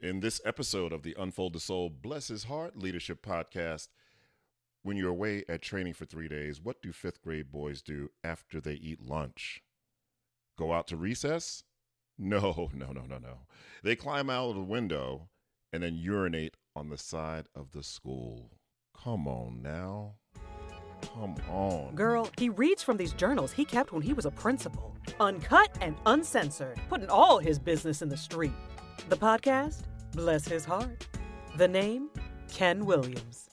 In this episode of the Unfold the Soul, Bless His Heart Leadership Podcast, when you're away at training for three days, what do fifth grade boys do after they eat lunch? Go out to recess? No, no, no, no, no. They climb out of the window and then urinate on the side of the school. Come on now. Come on. Girl, he reads from these journals he kept when he was a principal. Uncut and uncensored, putting all his business in the street. The podcast, bless his heart. The name, Ken Williams.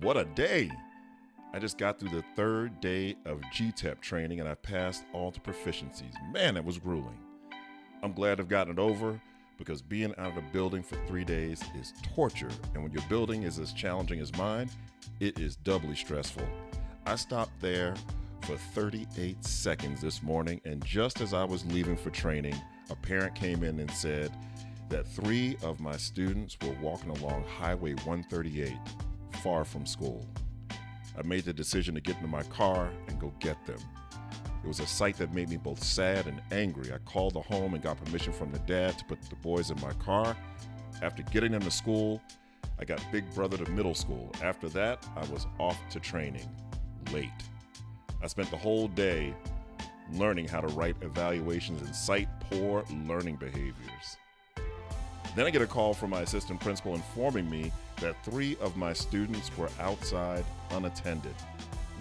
What a day! I just got through the third day of GTEP training and I passed all the proficiencies. Man, it was grueling. I'm glad I've gotten it over because being out of the building for three days is torture. And when your building is as challenging as mine, it is doubly stressful. I stopped there for 38 seconds this morning, and just as I was leaving for training, a parent came in and said that three of my students were walking along Highway 138 far from school. I made the decision to get into my car and go get them. It was a sight that made me both sad and angry. I called the home and got permission from the dad to put the boys in my car. After getting them to school, I got big brother to middle school. After that, I was off to training, late. I spent the whole day learning how to write evaluations and cite poor learning behaviors. Then I get a call from my assistant principal informing me that three of my students were outside unattended.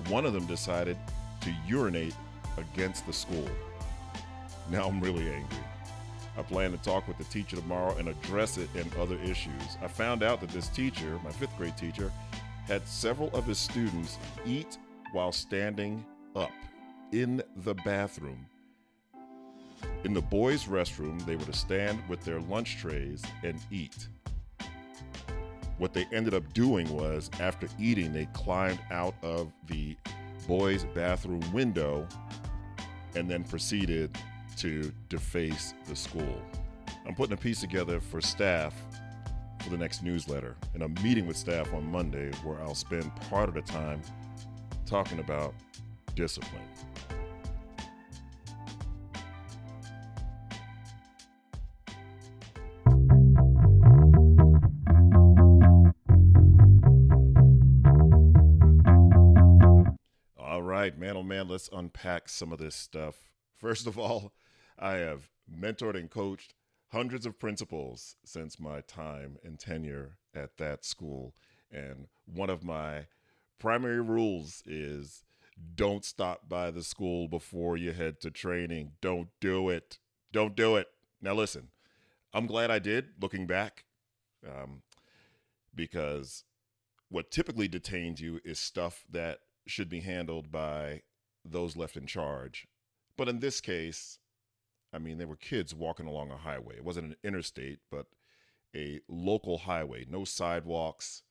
One of them decided to urinate against the school. Now I'm really angry. I plan to talk with the teacher tomorrow and address it and other issues. I found out that this teacher, my fifth grade teacher, had several of his students eat while standing up in the bathroom. In the boys' restroom, they were to stand with their lunch trays and eat. What they ended up doing was, after eating, they climbed out of the boys' bathroom window and then proceeded to deface the school. I'm putting a piece together for staff for the next newsletter, and I'm meeting with staff on Monday where I'll spend part of the time talking about discipline. All right, man, oh man, let's unpack some of this stuff. First of all, I have mentored and coached hundreds of principals since my time and tenure at that school. And one of my primary rules is don't stop by the school before you head to training. Don't do it. Don't do it. Now, listen, I'm glad I did looking back um, because what typically detains you is stuff that should be handled by those left in charge. But in this case, I mean, there were kids walking along a highway. It wasn't an interstate, but a local highway, no sidewalks,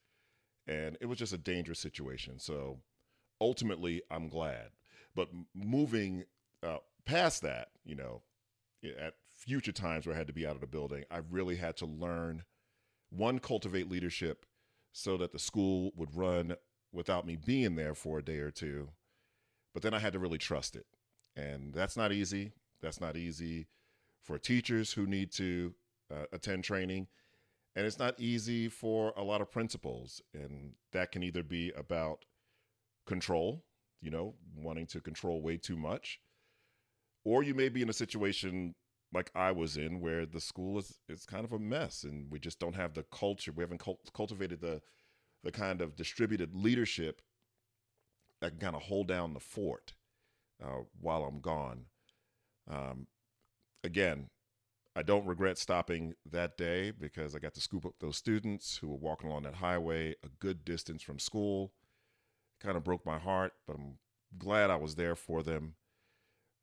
and it was just a dangerous situation. So ultimately, I'm glad. But moving uh, past that, you know, at future times where I had to be out of the building, I really had to learn one, cultivate leadership so that the school would run without me being there for a day or two. But then I had to really trust it. And that's not easy. That's not easy for teachers who need to uh, attend training. And it's not easy for a lot of principals. And that can either be about control, you know, wanting to control way too much, or you may be in a situation like I was in where the school is, is kind of a mess and we just don't have the culture. We haven't cult- cultivated the, the kind of distributed leadership that can kind of hold down the fort uh, while I'm gone. Um, again, I don't regret stopping that day because I got to scoop up those students who were walking along that highway a good distance from school. Kind of broke my heart, but I'm glad I was there for them.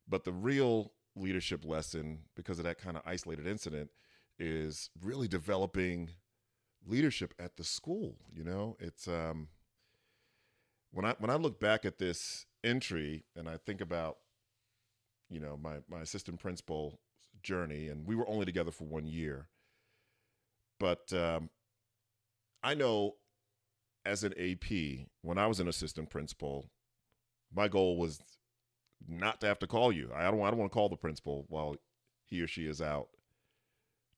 But the real leadership lesson, because of that kind of isolated incident, is really developing leadership at the school. You know, it's um, when I when I look back at this entry and I think about, you know, my my assistant principal journey, and we were only together for one year. But um, I know as an AP, when I was an assistant principal, my goal was not to have to call you. I don't I don't want to call the principal while he or she is out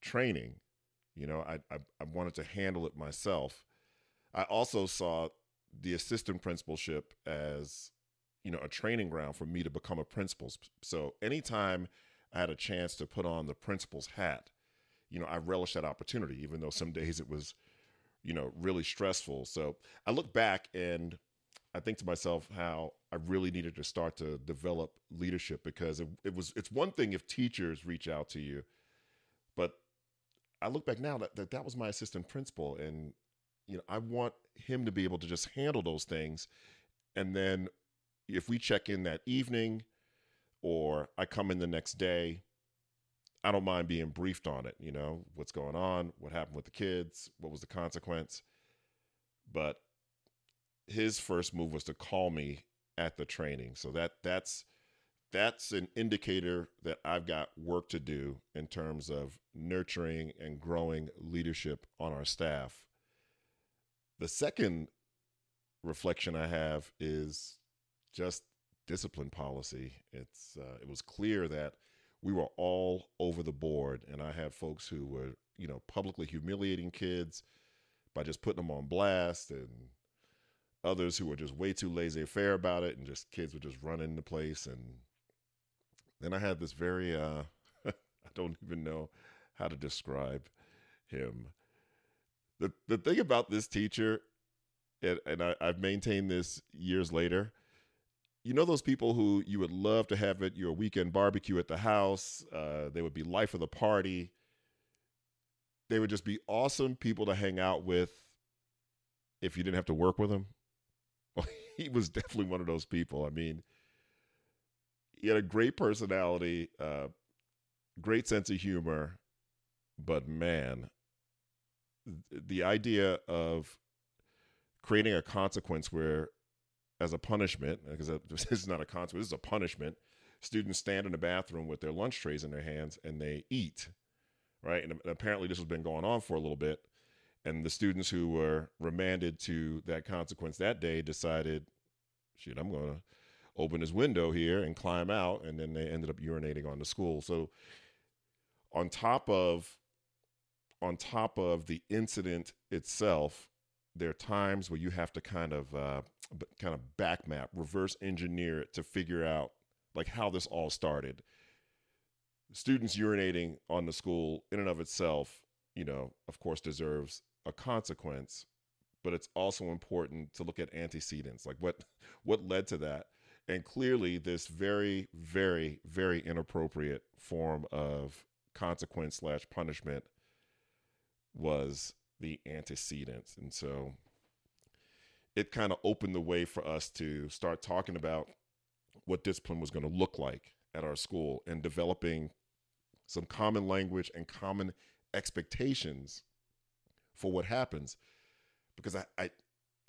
training. You know, I, I, I wanted to handle it myself. I also saw the assistant principalship as you know a training ground for me to become a principal. So anytime I had a chance to put on the principal's hat, you know, I relished that opportunity, even though some days it was, you know, really stressful. So I look back and I think to myself how I really needed to start to develop leadership because it, it was it's one thing if teachers reach out to you, but I look back now that, that that was my assistant principal and you know I want him to be able to just handle those things and then if we check in that evening or I come in the next day I don't mind being briefed on it, you know, what's going on, what happened with the kids, what was the consequence. But his first move was to call me at the training. So that that's that's an indicator that I've got work to do in terms of nurturing and growing leadership on our staff. The second reflection I have is just discipline policy. It's uh, it was clear that we were all over the board, and I had folks who were you know publicly humiliating kids by just putting them on blast and others who were just way too laissez-faire about it and just kids were just running into place and then i had this very uh i don't even know how to describe him the the thing about this teacher and, and I, i've maintained this years later you know those people who you would love to have at your weekend barbecue at the house uh, they would be life of the party they would just be awesome people to hang out with if you didn't have to work with them he was definitely one of those people. I mean, he had a great personality, uh, great sense of humor, but man, the idea of creating a consequence where, as a punishment, because this is not a consequence, this is a punishment. Students stand in the bathroom with their lunch trays in their hands and they eat, right? And apparently, this has been going on for a little bit and the students who were remanded to that consequence that day decided, shit, I'm going to open this window here and climb out. And then they ended up urinating on the school. So, on top of on top of the incident itself, there are times where you have to kind of uh, kind of back map, reverse engineer it to figure out like how this all started. Students urinating on the school in and of itself, you know, of course, deserves a consequence, but it's also important to look at antecedents, like what what led to that. And clearly, this very, very, very inappropriate form of consequence slash punishment was the antecedents. And so it kind of opened the way for us to start talking about what discipline was going to look like at our school and developing some common language and common expectations for what happens because I, I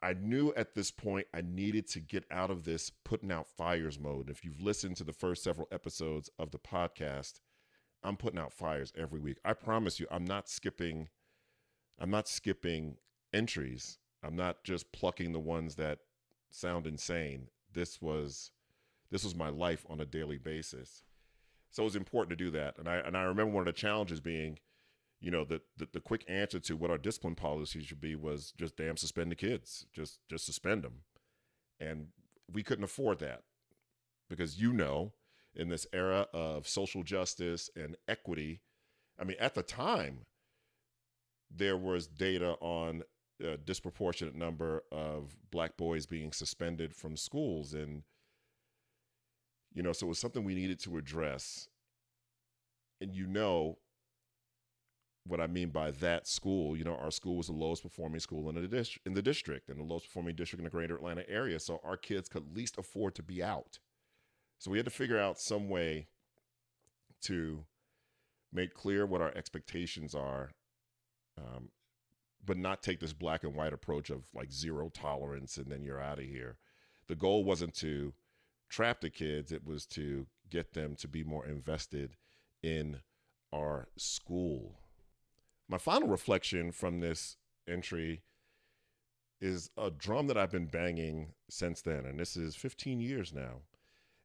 I knew at this point I needed to get out of this putting out fires mode. If you've listened to the first several episodes of the podcast, I'm putting out fires every week. I promise you, I'm not skipping I'm not skipping entries. I'm not just plucking the ones that sound insane. This was this was my life on a daily basis. So it was important to do that. And I and I remember one of the challenges being you know, the, the, the quick answer to what our discipline policy should be was just damn suspend the kids, just just suspend them, and we couldn't afford that because you know, in this era of social justice and equity, I mean, at the time, there was data on a disproportionate number of black boys being suspended from schools, and you know, so it was something we needed to address. And you know, what I mean by that school, you know, our school was the lowest performing school in the district, in the district, and the lowest performing district in the greater Atlanta area. So our kids could least afford to be out. So we had to figure out some way to make clear what our expectations are, um, but not take this black and white approach of like zero tolerance and then you're out of here. The goal wasn't to trap the kids; it was to get them to be more invested in our school my final reflection from this entry is a drum that I've been banging since then, and this is 15 years now.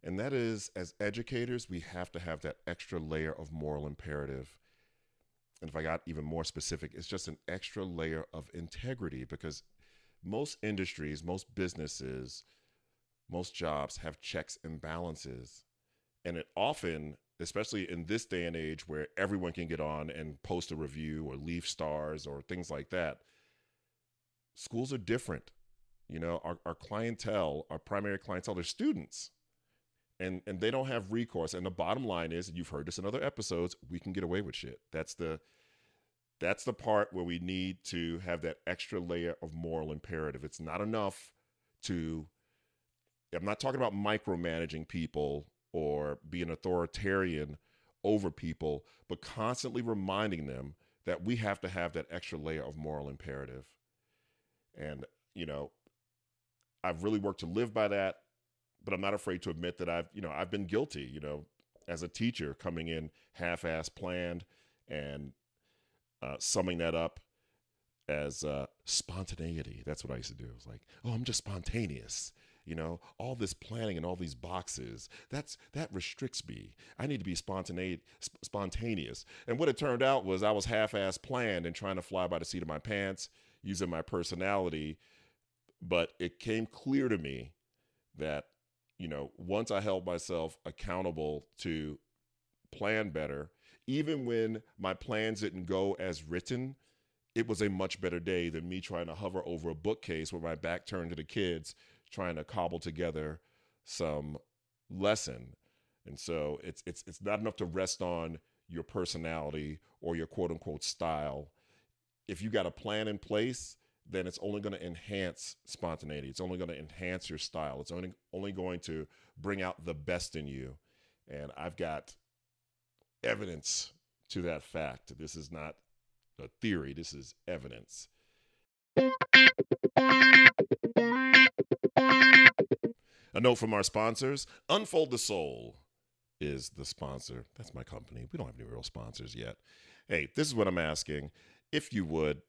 And that is, as educators, we have to have that extra layer of moral imperative. And if I got even more specific, it's just an extra layer of integrity because most industries, most businesses, most jobs have checks and balances. And it often, especially in this day and age where everyone can get on and post a review or leave stars or things like that, schools are different. You know, our, our clientele, our primary clientele, they're students and and they don't have recourse. And the bottom line is, you've heard this in other episodes, we can get away with shit. That's the that's the part where we need to have that extra layer of moral imperative. It's not enough to I'm not talking about micromanaging people or being authoritarian over people, but constantly reminding them that we have to have that extra layer of moral imperative. And, you know, I've really worked to live by that but I'm not afraid to admit that I've, you know, I've been guilty, you know, as a teacher coming in half-ass planned and uh, summing that up as uh, spontaneity. That's what I used to do. It was like, oh, I'm just spontaneous. You know, all this planning and all these boxes, that's that restricts me. I need to be spontaneous spontaneous. And what it turned out was I was half-ass planned and trying to fly by the seat of my pants using my personality. But it came clear to me that you know, once I held myself accountable to plan better, even when my plans didn't go as written, it was a much better day than me trying to hover over a bookcase with my back turned to the kids, trying to cobble together some lesson. And so it's it's it's not enough to rest on your personality or your quote unquote style. If you got a plan in place, then it's only going to enhance spontaneity. It's only going to enhance your style. It's only only going to bring out the best in you. And I've got evidence to that fact. This is not a theory, this is evidence. A note from our sponsors Unfold the Soul is the sponsor. That's my company. We don't have any real sponsors yet. Hey, this is what I'm asking. If you would,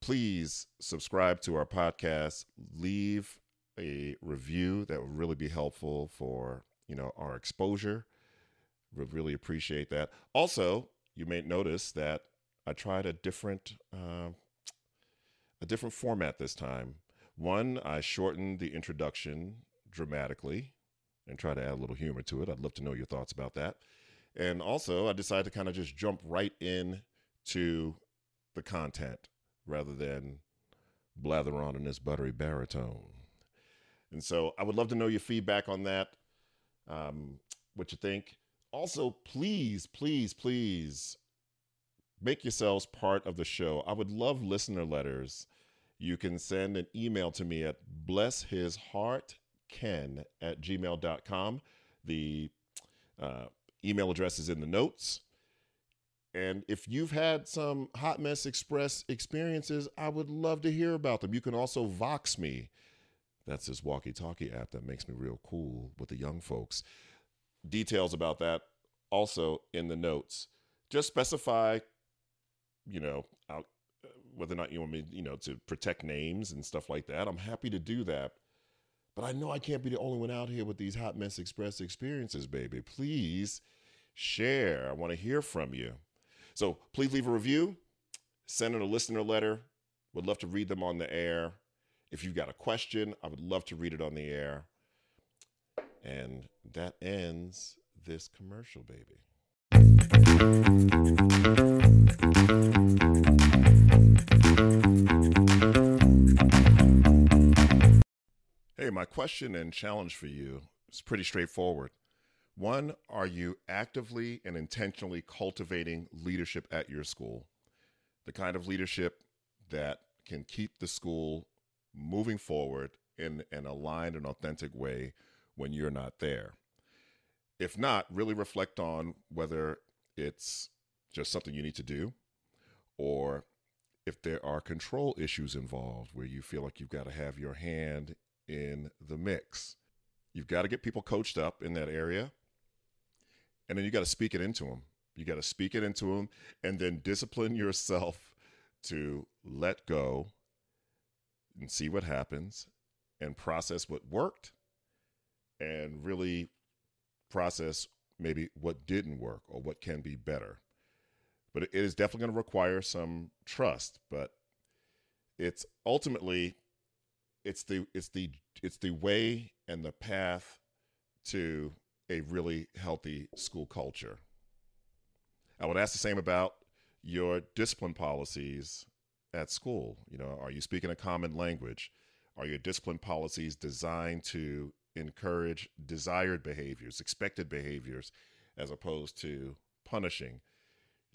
please subscribe to our podcast. Leave a review that would really be helpful for you know our exposure. Would really appreciate that. Also, you may notice that I tried a different uh, a different format this time. One, I shortened the introduction dramatically and try to add a little humor to it. I'd love to know your thoughts about that. And also, I decided to kind of just jump right in to the content rather than blather on in this buttery baritone. And so I would love to know your feedback on that, um, what you think. Also, please, please, please make yourselves part of the show. I would love listener letters. You can send an email to me at blesshisheartken at gmail.com. The uh, email address is in the notes. And if you've had some Hot Mess Express experiences, I would love to hear about them. You can also Vox me. That's this walkie talkie app that makes me real cool with the young folks. Details about that also in the notes. Just specify, you know, whether or not you want me, you know, to protect names and stuff like that. I'm happy to do that. But I know I can't be the only one out here with these Hot Mess Express experiences, baby. Please share. I want to hear from you. So please leave a review, send in a listener letter. Would love to read them on the air. If you've got a question, I would love to read it on the air. And that ends this commercial, baby. Hey, my question and challenge for you is pretty straightforward. One, are you actively and intentionally cultivating leadership at your school? The kind of leadership that can keep the school moving forward in an aligned and authentic way when you're not there. If not, really reflect on whether it's just something you need to do or if there are control issues involved where you feel like you've got to have your hand in the mix. You've got to get people coached up in that area and then you got to speak it into them. You got to speak it into them and then discipline yourself to let go and see what happens and process what worked and really process maybe what didn't work or what can be better. But it is definitely going to require some trust, but it's ultimately it's the it's the it's the way and the path to a really healthy school culture. I would ask the same about your discipline policies at school. You know, are you speaking a common language? Are your discipline policies designed to encourage desired behaviors, expected behaviors, as opposed to punishing?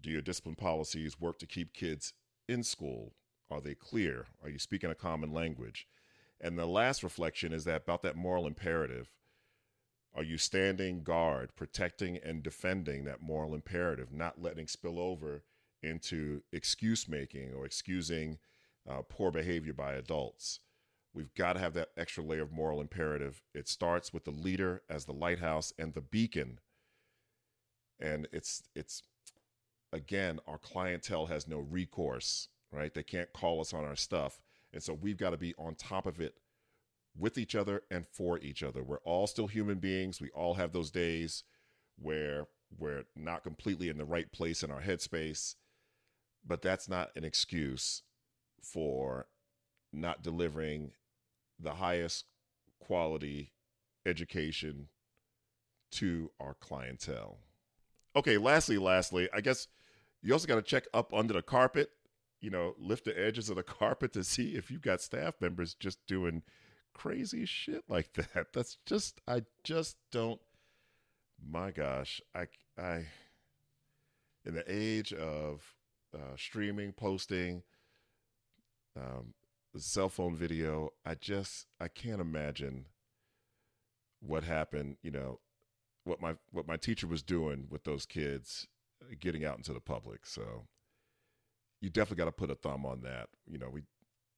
Do your discipline policies work to keep kids in school? Are they clear? Are you speaking a common language? And the last reflection is that about that moral imperative. Are you standing guard, protecting and defending that moral imperative, not letting spill over into excuse making or excusing uh, poor behavior by adults? We've got to have that extra layer of moral imperative. It starts with the leader as the lighthouse and the beacon. And it's it's again, our clientele has no recourse, right? They can't call us on our stuff. And so we've got to be on top of it with each other and for each other. We're all still human beings. We all have those days where we're not completely in the right place in our headspace, but that's not an excuse for not delivering the highest quality education to our clientele. Okay, lastly, lastly, I guess you also got to check up under the carpet, you know, lift the edges of the carpet to see if you've got staff members just doing crazy shit like that. That's just, I just don't, my gosh, I, I, in the age of uh, streaming, posting, um, cell phone video, I just I can't imagine what happened, you know, what my what my teacher was doing with those kids getting out into the public. So you definitely got to put a thumb on that. You know, we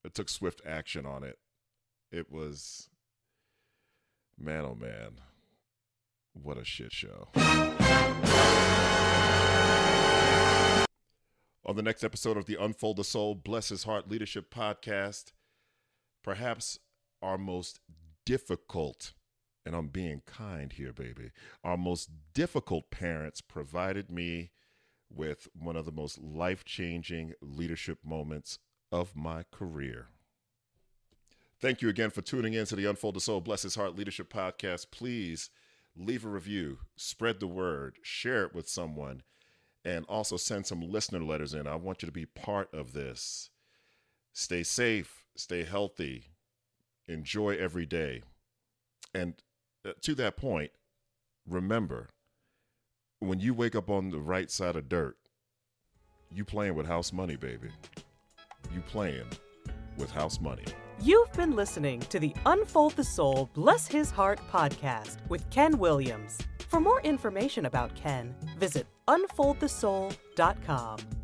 it took swift action on it. It was man oh man. What a shit show. On the next episode of the Unfold the Soul, Bless His Heart Leadership Podcast, perhaps our most difficult, and I'm being kind here, baby, our most difficult parents provided me with one of the most life changing leadership moments of my career. Thank you again for tuning in to the Unfold the Soul, Bless His Heart Leadership Podcast. Please leave a review, spread the word, share it with someone and also send some listener letters in. I want you to be part of this. Stay safe, stay healthy, enjoy every day. And uh, to that point, remember when you wake up on the right side of dirt, you playing with house money, baby. You playing with house money. You've been listening to the Unfold the Soul, Bless His Heart podcast with Ken Williams. For more information about Ken, visit unfoldthesoul.com.